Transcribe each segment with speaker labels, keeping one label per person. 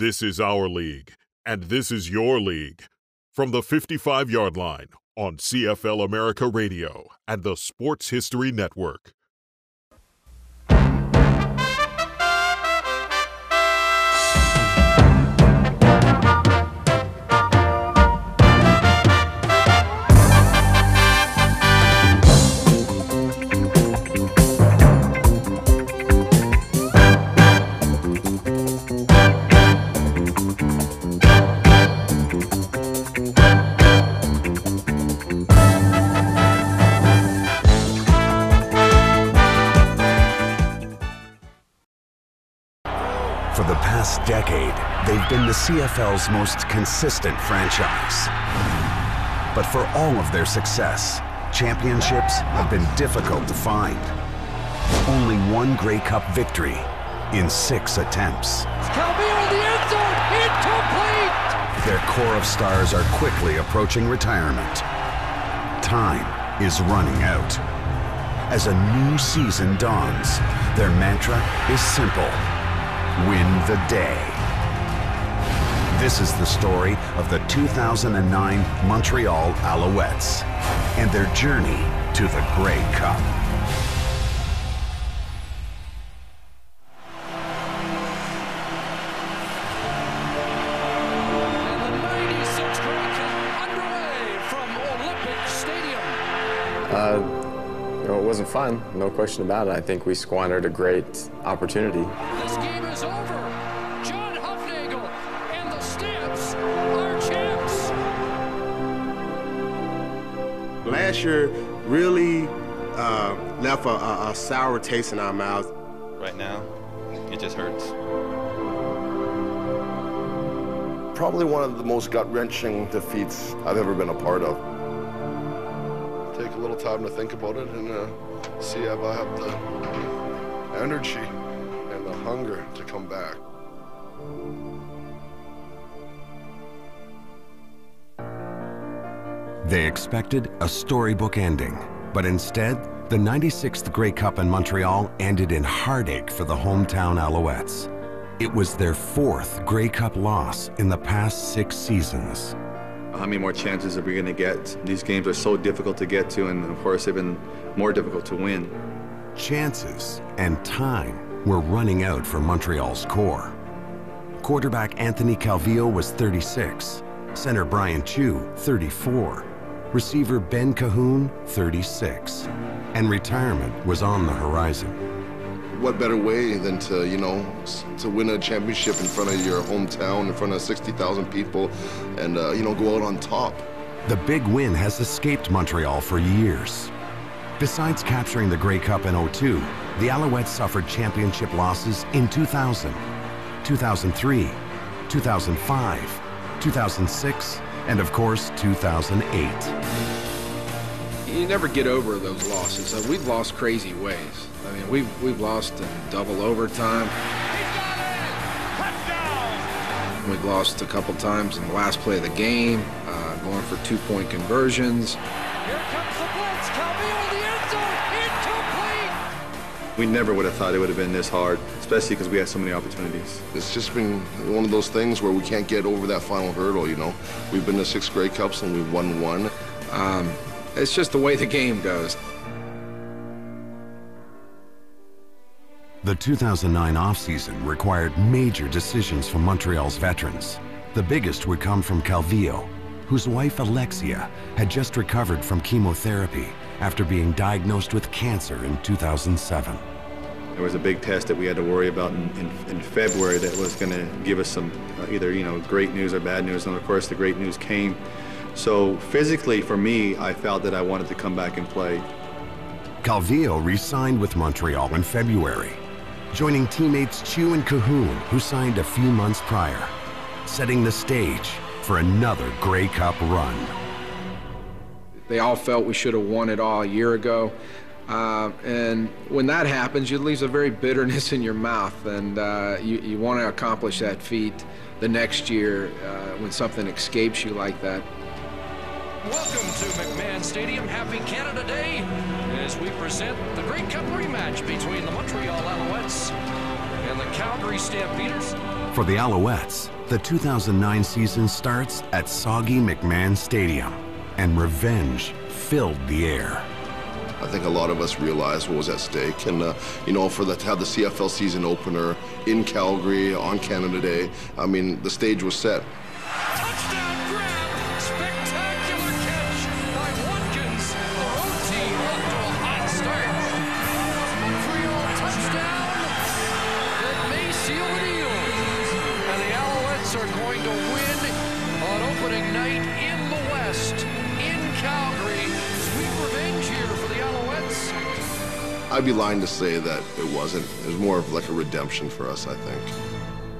Speaker 1: This is our league, and this is your league. From the 55 yard line on CFL America Radio and the Sports History Network.
Speaker 2: Decade, they've been the CFL's most consistent franchise. But for all of their success, championships have been difficult to find. Only one Grey Cup victory in six attempts.
Speaker 3: Calvillo in the end zone, incomplete!
Speaker 2: Their core of stars are quickly approaching retirement. Time is running out. As a new season dawns, their mantra is simple win the day. This is the story of the 2009 Montreal Alouettes and their journey to the Grey Cup.
Speaker 3: And the 96 Grey Cup underway from Olympic Stadium.
Speaker 4: Uh, you know, it wasn't fun, no question about it. I think we squandered a great opportunity.
Speaker 5: Last year really uh, left a, a, a sour taste in our mouths.
Speaker 6: right now, it just hurts.
Speaker 7: Probably one of the most gut-wrenching defeats I've ever been a part of. Take a little time to think about it and uh, see if I have the energy and the hunger to come back.
Speaker 2: They expected a storybook ending, but instead, the 96th Grey Cup in Montreal ended in heartache for the hometown Alouettes. It was their fourth Grey Cup loss in the past six seasons.
Speaker 6: How many more chances are we going to get? These games are so difficult to get to, and of course, they've been more difficult to win.
Speaker 2: Chances and time were running out for Montreal's core. Quarterback Anthony Calvillo was 36, center Bryan Chiu, 34, receiver Ben Cahoon, 36, and retirement was on the horizon.
Speaker 7: What better way than to, you know, to win a championship in front of your hometown, in front of 60,000 people, and, uh, you know, go out on top.
Speaker 2: The big win has escaped Montreal for years. Besides capturing the Grey Cup in 02, the Alouettes suffered championship losses in 2000, 2003, 2005, 2006, and of course 2008.
Speaker 8: You never get over those losses. Uh, we've lost crazy ways. I mean, we've we've lost in double overtime. We've lost a couple times in the last play of the game, uh, going for two-point conversions.
Speaker 3: Here comes the blitz. Calvillo
Speaker 6: We never would have thought it would have been this hard, especially because we had so many opportunities.
Speaker 7: It's just been one of those things where we can't get over that final hurdle, you know. We've been to six Grey Cups and we've won one.
Speaker 8: Um, it's just the way the game goes.
Speaker 2: The 2009 offseason required major decisions from Montreal's veterans. The biggest would come from Calvillo, whose wife Alexia had just recovered from chemotherapy after being diagnosed with cancer in 2007.
Speaker 6: There was a big test that we had to worry about in, in, in February that was going to give us some uh, either you know great news or bad news, and of course the great news came. So physically, for me, I felt that I wanted to come back and play.
Speaker 2: Calvillo re-signed with Montreal in February, joining teammates Chiu and Cahoon, who signed a few months prior, setting the stage for another Grey Cup run.
Speaker 8: They all felt we should have won it all a year ago. Uh, and when that happens, it leaves a very bitterness in your mouth, and uh, you, you want to accomplish that feat the next year uh, when something escapes you like that.
Speaker 3: Welcome to McMahon Stadium. Happy Canada Day as we present the Grey Cup rematch between the Montreal Alouettes and the Calgary Stampeders.
Speaker 2: For the Alouettes, the 2009 season starts at soggy McMahon Stadium, and revenge filled the air.
Speaker 7: I think a lot of us realized what was at stake, and uh, you know, for the, to have the CFL season opener in Calgary on Canada Day, I mean, the stage was set. I'd be lying to say that it wasn't. It was more of like a redemption for us, I think.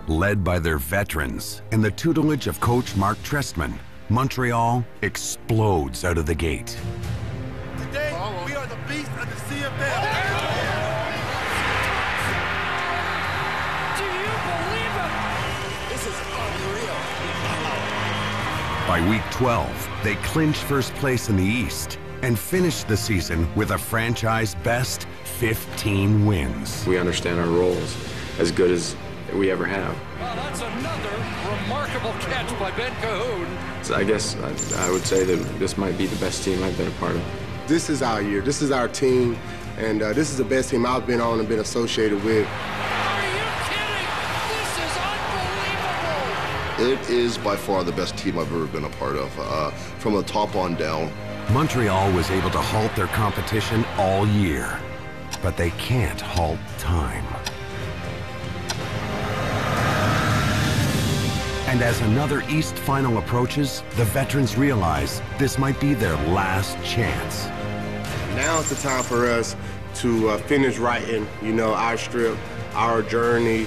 Speaker 2: Led by their veterans and the tutelage of coach Mark Trestman, Montreal explodes out of the gate.
Speaker 9: Today, we are the beast of the CFL.
Speaker 3: Do you believe it?
Speaker 9: This is unreal.
Speaker 2: By week 12, they clinch first place in the East and finish the season with a franchise best 15 wins.
Speaker 4: We understand our roles as good as we ever have.
Speaker 3: Well, that's another remarkable catch by Ben Cahoon.
Speaker 4: So I guess I, I would say that this might be the best team I've been a part of.
Speaker 5: This is our year. This is our team, and uh, this is the best team I've been on and been associated with.
Speaker 3: Are you kidding? This is unbelievable.
Speaker 7: It is by far the best team I've ever been a part of, uh, from the top on down.
Speaker 2: Montreal was able to halt their competition all year, but they can't halt time. And as another East final approaches, the veterans realize this might be their last chance.
Speaker 5: Now it's the time for us to uh, finish writing, you know, our strip, our journey,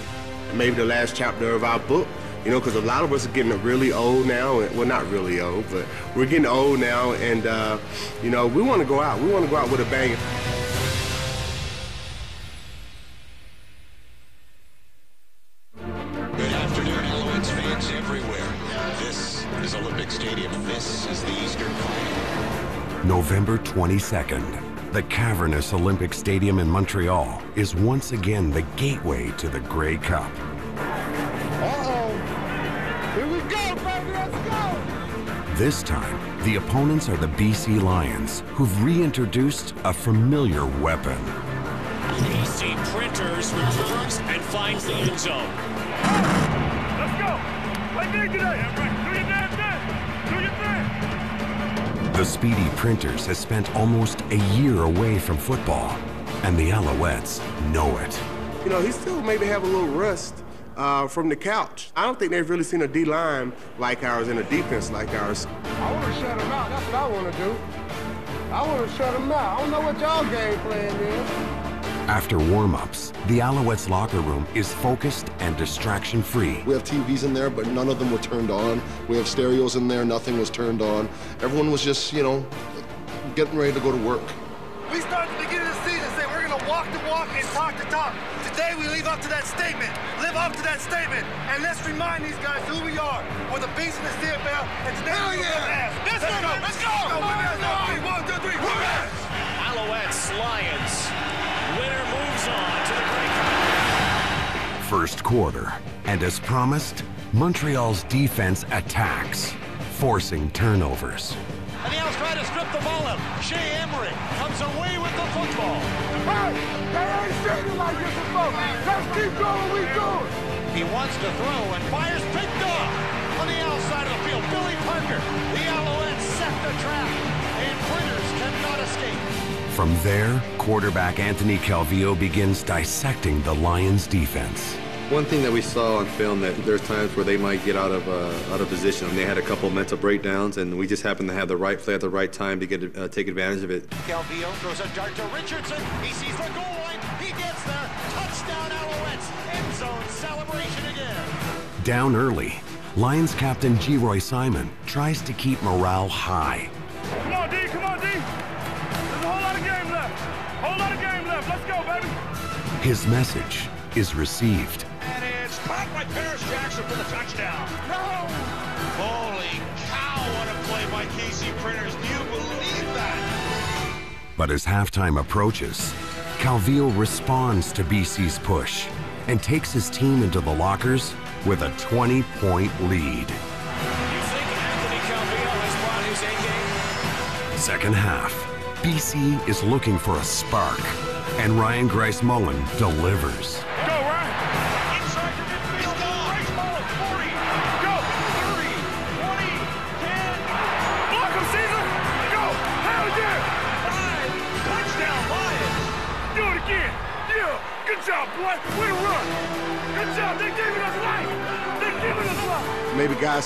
Speaker 5: maybe the last chapter of our book. You know, because a lot of us are getting really old now. and- Well, not really old, but we're getting old now, and uh, you know, we want to go out. We want to go out with a bang.
Speaker 10: Good afternoon, Alouettes fans everywhere. This is Olympic Stadium. This is the Eastern Final.
Speaker 2: November 22nd, the cavernous Olympic Stadium in Montreal is once again the gateway to the Grey Cup. This time, the opponents are the BC Lions, who've reintroduced a familiar weapon.
Speaker 11: Casey Printers returns and finds the end zone.
Speaker 9: Let's go. Play big today. Do your damn thing. Do your thing.
Speaker 2: The Speedy Printers has spent almost a year away from football, and the Alouettes know it.
Speaker 5: You know, he still maybe have a little rust uh, from the couch. I don't think they've really seen a D line like ours and a defense like ours.
Speaker 9: I want to shut him out. That's what I want to do. I want to shut him out. I don't know what y'all game plan is.
Speaker 2: After warm-ups, the Alouettes locker room is focused and distraction-free.
Speaker 7: We have TVs in there, but none of them were turned on. We have stereos in there, nothing was turned on. Everyone was just, you know, getting ready to go to work.
Speaker 9: We start at the beginning of the season saying we're going to walk the walk and talk the talk. Today we live up to that statement. Live up to that statement. And let's remind these guys who we are. We're the beast in the CFL. And today we're going to ass. Let's, go, let's go. Let's go. One, two, three.
Speaker 11: Alouettes, Lions. Winner moves on to the Grey Cup.
Speaker 2: First quarter, and as promised, Montreal's defense attacks, forcing turnovers.
Speaker 11: And the Owls try to strip the ball out. Shea Emery comes away with the football.
Speaker 9: Hey, they ain't seen like this before. Let's keep going we doing.
Speaker 11: He wants to throw and fires picked off on the outside of the field. Billy Parker. The Alouettes set the trap, and Printers cannot escape.
Speaker 2: From there, quarterback Anthony Calvillo begins dissecting the Lions' defense.
Speaker 6: One thing that we saw on film that there's times where they might get out of uh, out of position. And they had a couple mental breakdowns, and we just happened to have the right play at the right time to get uh, take advantage of it.
Speaker 11: Calvillo throws a dart to Richardson. He sees the goal line. He gets there. Touchdown Alouettes. End zone celebration again.
Speaker 2: Down early, Lions captain Geroy Simon tries to keep morale high.
Speaker 9: Come on, D. Come on, D. There's a whole lot of game left. Whole lot of game left. Let's go, baby.
Speaker 2: His message is received.
Speaker 11: And caught by Paris Jackson for the touchdown.
Speaker 9: No.
Speaker 11: Holy cow, what a play by Casey Printers. Do you believe that?
Speaker 2: But as halftime approaches, Calvillo responds to BC's push and takes his team into the lockers with a 20 point lead. Second half, BC is looking for a spark, and Ryan Grice Mullen delivers.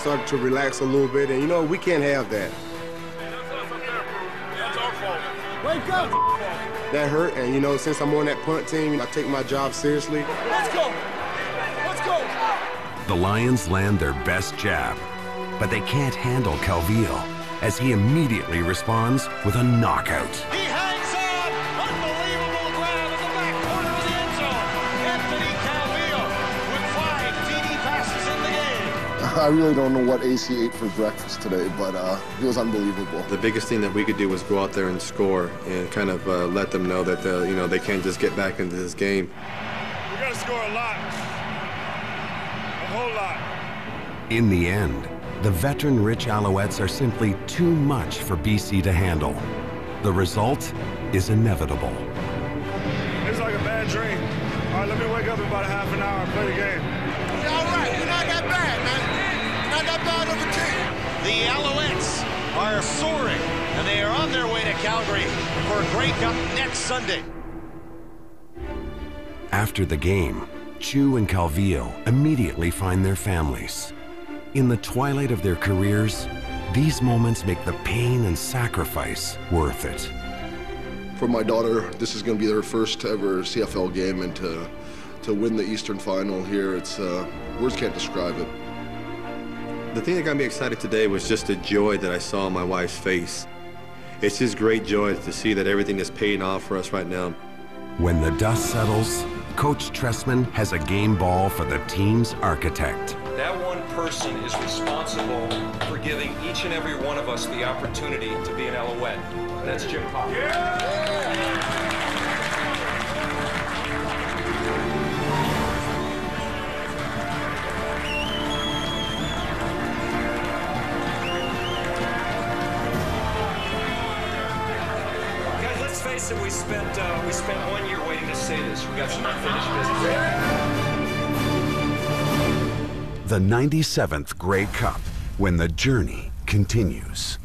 Speaker 5: Maybe guys started to relax a little bit, and you know, we can't have that.
Speaker 11: Wake up.
Speaker 5: That hurt, and you know, since I'm on that punt team, I take my job seriously.
Speaker 11: Let's go. Let's go.
Speaker 2: The Lions land their best jab, but they can't handle Calvillo as he immediately responds with a knockout.
Speaker 7: I really don't know what AC ate for breakfast today, but uh, it was unbelievable.
Speaker 6: The biggest thing that we could do was go out there and score and kind of uh, let them know that uh, you know they can't just get back into this game.
Speaker 11: We got to score a lot. A whole lot.
Speaker 2: In the end, the veteran rich Alouettes are simply too much for BC to handle. The result is inevitable.
Speaker 11: It's like a bad dream. All right, let me wake up in about a half an hour and play the game.
Speaker 9: You're all right. You're not that bad, man. You're not that bad of a team.
Speaker 11: The Alouettes are soaring, and they are on their way to Calgary for a Grey Cup next Sunday.
Speaker 2: After the game, Chiu and Calvillo immediately find their families. In the twilight of their careers, these moments make the pain and sacrifice worth it.
Speaker 7: For my daughter, this is going to be her first ever CFL game, and to to win the Eastern Final here, it's uh, words can't describe it.
Speaker 6: The thing that got me excited today was just the joy that I saw on my wife's face. It's just great joy to see that everything is paying off for us right now.
Speaker 2: When the dust settles, Coach Trestman has a game ball for the team's architect.
Speaker 12: That one person is responsible for giving each and every one of us the opportunity to be an Alouette. That's Jim Popp. Guys, spent we spent one year waiting to say this. We got some unfinished business.
Speaker 2: The 97th Grey Cup, when the journey continues.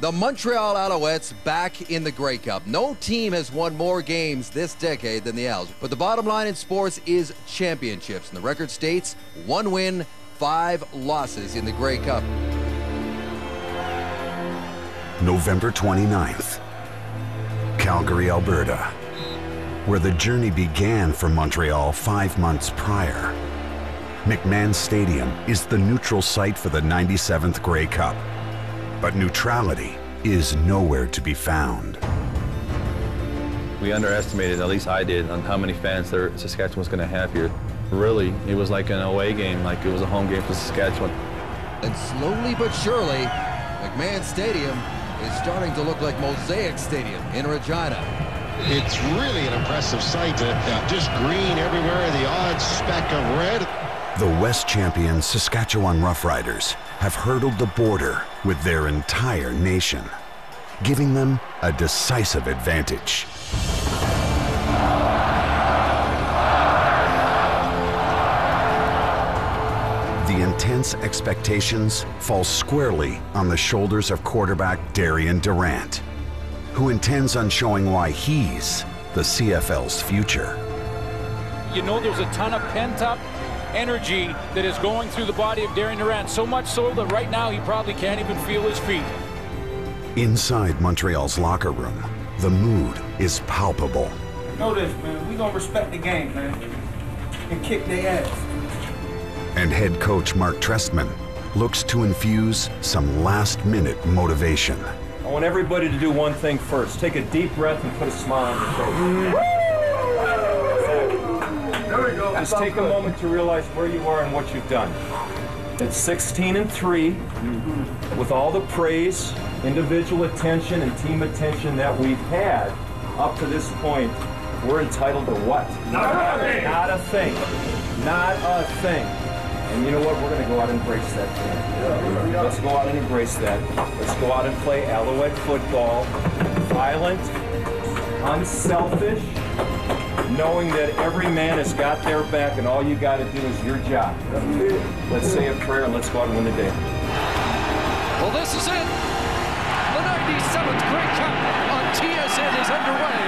Speaker 13: The Montreal Alouettes back in the Grey Cup. No team has won more games this decade than the Owls. But the bottom line in sports is championships. And the record states one win, five losses in the Grey Cup.
Speaker 2: November 29th, Calgary, Alberta, where the journey began for Montreal five months prior. McMahon Stadium is the neutral site for the 97th Grey Cup, but neutrality is nowhere to be found.
Speaker 14: We underestimated, at least I did, on how many fans there Saskatchewan was going to have here. Really, it was like an away game, like it was a home game for Saskatchewan.
Speaker 13: And slowly but surely, McMahon Stadium is starting to look like Mosaic Stadium in Regina.
Speaker 15: It's really an impressive sight. Uh, just green everywhere, the odd speck of red.
Speaker 2: The West champion Saskatchewan Roughriders have hurdled the border with their entire nation, giving them a decisive advantage. Intense expectations fall squarely on the shoulders of quarterback Darian Durant, who intends on showing why he's the CFL's future.
Speaker 16: You know there's a ton of pent-up energy that is going through the body of Darian Durant, so much so that right now he probably can't even feel his feet.
Speaker 2: Inside Montreal's locker room, the mood is palpable.
Speaker 17: Know this, man. We gonna respect the game, man, and kick their ass.
Speaker 2: And head coach Mark Trestman looks to infuse some last minute motivation.
Speaker 18: I want everybody to do one thing first. Take a deep breath and put a smile on your face.
Speaker 17: There we go.
Speaker 18: Just take a moment to realize where you are and what you've done. It's 16 and 3 mm-hmm. with all the praise, individual attention, and team attention that we've had up to this point. we're entitled to what?
Speaker 11: Not a thing.
Speaker 18: Not a thing. Not a thing. And you know what? We're going to go out and embrace that thing. Let's go out and embrace that. Let's go out and play Alouette football. Violent, unselfish, knowing that every man has got their back and all you got to do is your job. Let's say a prayer and let's go out and win the day.
Speaker 3: Well, this is it. The 97th Grey Cup on TSN is underway.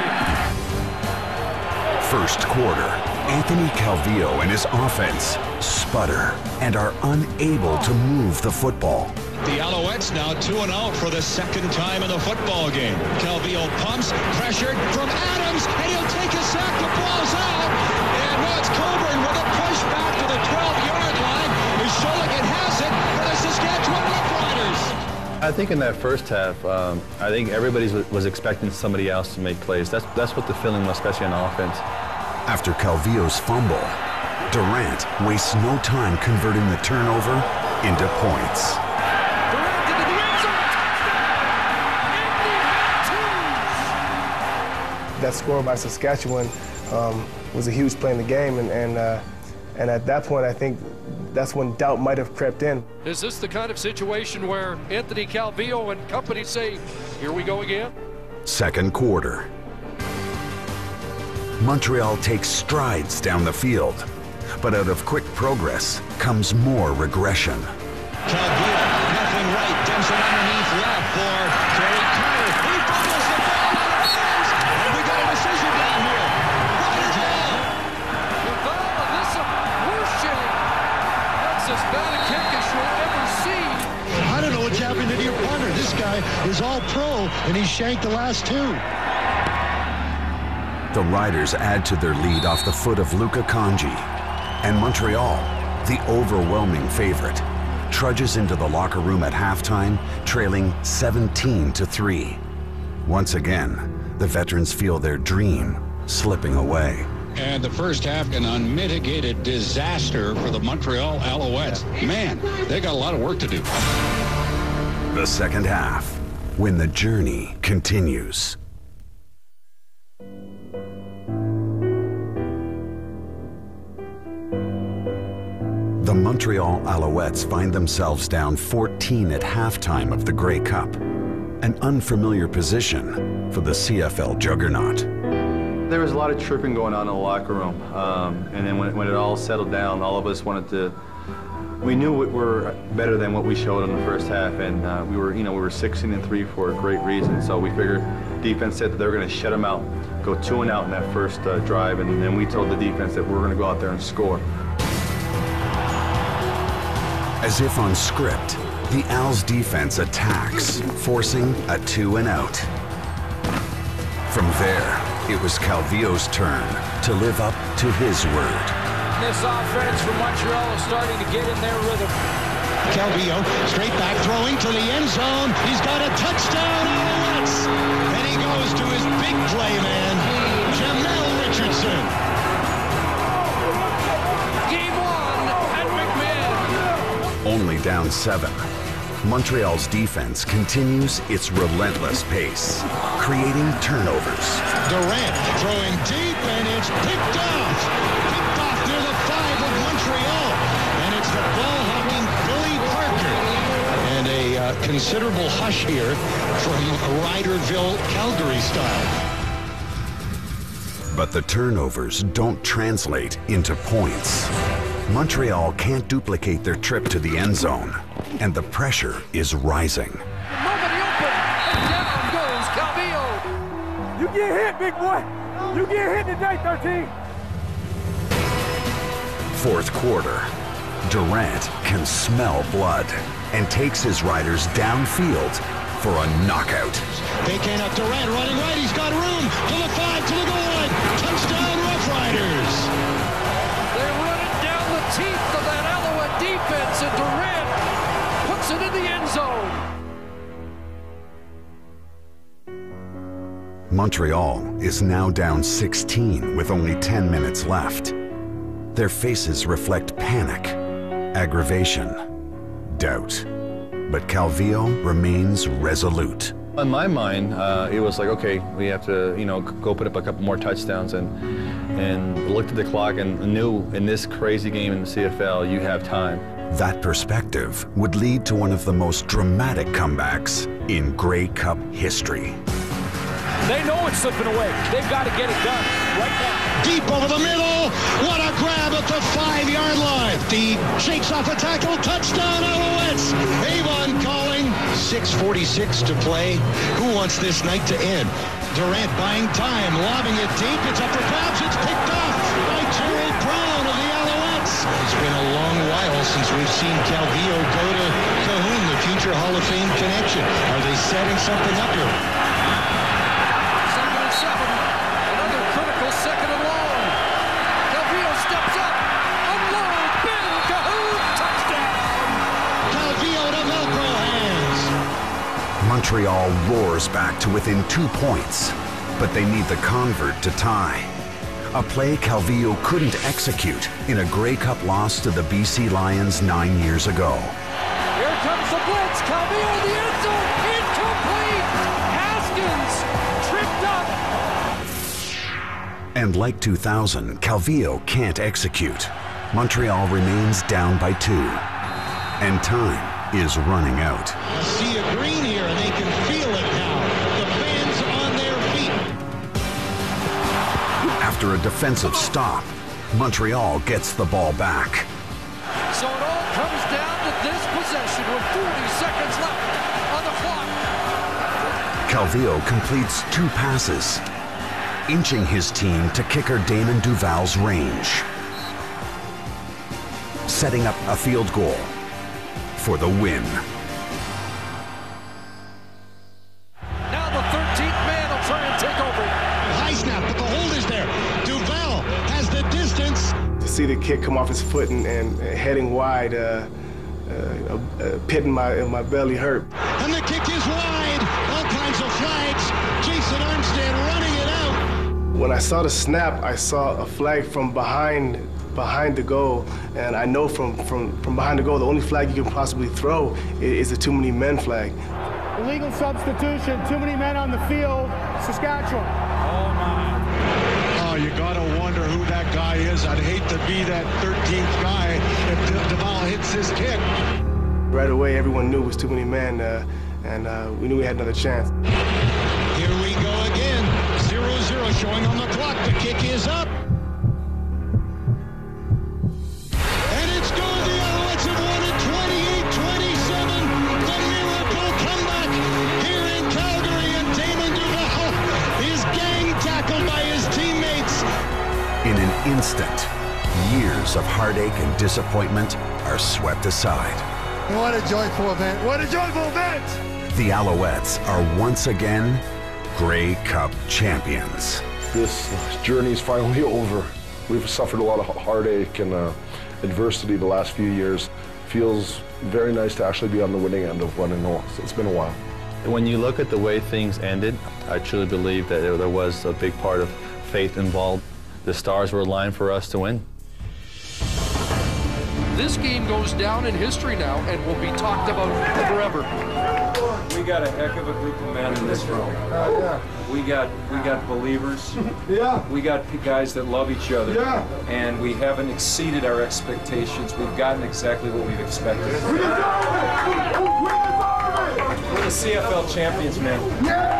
Speaker 2: First quarter, Anthony Calvillo and his offense sputter and are unable to move the football.
Speaker 10: The Alouettes now 2-0 for the second time in the football game. Calvillo pumps, pressured from Adams, and he'll take a sack. The ball's out. And now it's Cobourne with a push back to the 12-yard line. Shologan has it for the Saskatchewan Roughriders.
Speaker 14: I think in that first half, um, I think everybody was, was expecting somebody else to make plays. That's that's what the feeling was, especially on offense.
Speaker 2: After Calvillo's fumble, Durant wastes no time converting the turnover into points.
Speaker 19: That score by Saskatchewan um, was a huge play in the game, and and, uh, and at that point, I think that's when doubt might have crept in.
Speaker 3: Is this the kind of situation where Anthony Calvillo and company say, here we go again?
Speaker 2: Second quarter. Montreal takes strides down the field, but out of quick progress comes more regression.
Speaker 10: Calvillo, nothing right, dumps it underneath left for Kerry Carter. He fumbles the ball out of bounds, and we got a decision down here. Riders ball.
Speaker 3: Val Alyssa Wushing. That's as bad a kick as you'll ever see.
Speaker 15: I don't know what's happened to your punter. This guy is all pro, and he shanked the last two.
Speaker 2: The Riders add to their lead off the foot of Luca Congi, and Montreal, the overwhelming favorite, trudges into the locker room at halftime, trailing 17 to 3. Once again, the veterans feel their dream slipping away.
Speaker 20: And the first half, an unmitigated disaster for the Montreal Alouettes. Man, they got a lot of work to do.
Speaker 2: The second half, when the journey continues. The Montreal Alouettes find themselves down 14 at halftime of the Grey Cup, an unfamiliar position for the CFL juggernaut.
Speaker 14: There was a lot of tripping going on in the locker room, um, and then when, when it all settled down, all of us wanted to. We knew we were better than what we showed in the first half, and uh, we were, you know, we were 16 and three for a great reason. So we figured defense said that they were going to shut them out, go two and out in that first uh, drive, and then we told the defense that we we're going to go out there and score.
Speaker 2: As if on script, the Als defense attacks, forcing a two and out. From there, it was Calvillo's turn to live up to his word.
Speaker 16: This offense from Montreal is starting to get in their rhythm.
Speaker 15: Calvillo straight back throwing to the end zone. He's got a touchdown Alouettes. And he goes to his big play man,
Speaker 2: down seven. Montreal's defense continues its relentless pace, creating turnovers.
Speaker 15: Durant throwing deep, and it's picked off. Picked off near the five of Montreal. And it's the ball-hawking Billy Parker. And a uh, considerable hush here from Riderville, Calgary style.
Speaker 2: But the turnovers don't translate into points. Montreal can't duplicate their trip to the end zone, and the pressure is rising.
Speaker 3: Nobody open, and down goes Calvillo.
Speaker 11: You get hit, big boy. You get hit today, 13.
Speaker 2: Fourth quarter, Durant can smell blood and takes his riders downfield for a knockout.
Speaker 15: Bacon up Durant running right. He's got room to the five, to the goal
Speaker 2: Montreal is now down 16 with only 10 minutes left. Their faces reflect panic, aggravation, doubt. But Calvillo remains resolute.
Speaker 14: In my mind, uh, it was like, okay, we have to, you know, go put up a couple more touchdowns and and looked at the clock and knew in this crazy game in the CFL, you have time.
Speaker 2: That perspective would lead to one of the most dramatic comebacks in Grey Cup history.
Speaker 16: They know it's slipping away. They've got to get it done right now.
Speaker 15: Deep over the middle. What a grab at the five-yard line. Deep shakes off a tackle. Touchdown, Alouettes. Avon calling. 6.46 to play. Who wants this night to end? Durant buying time, lobbing it deep. It's up for grabs. It's picked off by Jerald Brown of the Alouettes. It's been a long while since we've seen Calvillo go to Cahoon, the future Hall of Fame connection. Are they setting something up here?
Speaker 2: Montreal roars back to within two points, but they need the convert to tie. A play Calvillo couldn't execute in a Grey Cup loss to the BC Lions nine years ago.
Speaker 3: Here comes the blitz. Calvillo in the end zone. Incomplete. Haskins tripped up.
Speaker 2: And like 2000, Calvillo can't execute. Montreal remains down by two. And time is running out.
Speaker 15: A sea of green
Speaker 2: After a defensive stop, Montreal gets the ball back.
Speaker 3: So it all comes down to this possession with 40 seconds left on the clock.
Speaker 2: Calvillo completes two passes, inching his team to kicker Damon Duval's range, setting up a field goal for the win.
Speaker 19: See the kick come off his foot and, and heading wide, uh, uh, you know, uh, pit in my, in my belly hurt.
Speaker 15: And the kick is wide. All kinds of flags. Jason Armstead running it out.
Speaker 19: When I saw the snap, I saw a flag from behind behind the goal, and I know from, from, from behind the goal, the only flag you can possibly throw i- is a too many men flag.
Speaker 17: Illegal substitution, too many men on the field. Saskatchewan.
Speaker 15: That guy is. I'd hate to be that 13th guy if Duval hits his kick.
Speaker 19: Right away, everyone knew it was too many men, uh, and uh, we knew we had another chance.
Speaker 15: Here we go again. 0-0 showing on the clock. The kick is up.
Speaker 2: Instant, years of heartache and disappointment are swept aside.
Speaker 17: What a joyful event. What a joyful event.
Speaker 2: The Alouettes are once again Grey Cup champions.
Speaker 7: This journey is finally over. We've suffered a lot of heartache and uh, adversity the last few years. Feels very nice to actually be on the winning end of one and all. It's been a while.
Speaker 14: When you look at the way things ended, I truly believe that there, there was a big part of faith involved. The stars were aligned for us to win.
Speaker 3: This game goes down in history now and will be talked about forever.
Speaker 12: We got a heck of a group of men in this room. We got we got believers.
Speaker 17: Yeah.
Speaker 12: We got guys that love each other.
Speaker 17: Yeah.
Speaker 12: And we haven't exceeded our expectations. We've gotten exactly what we've expected. We're the CFL champions, man.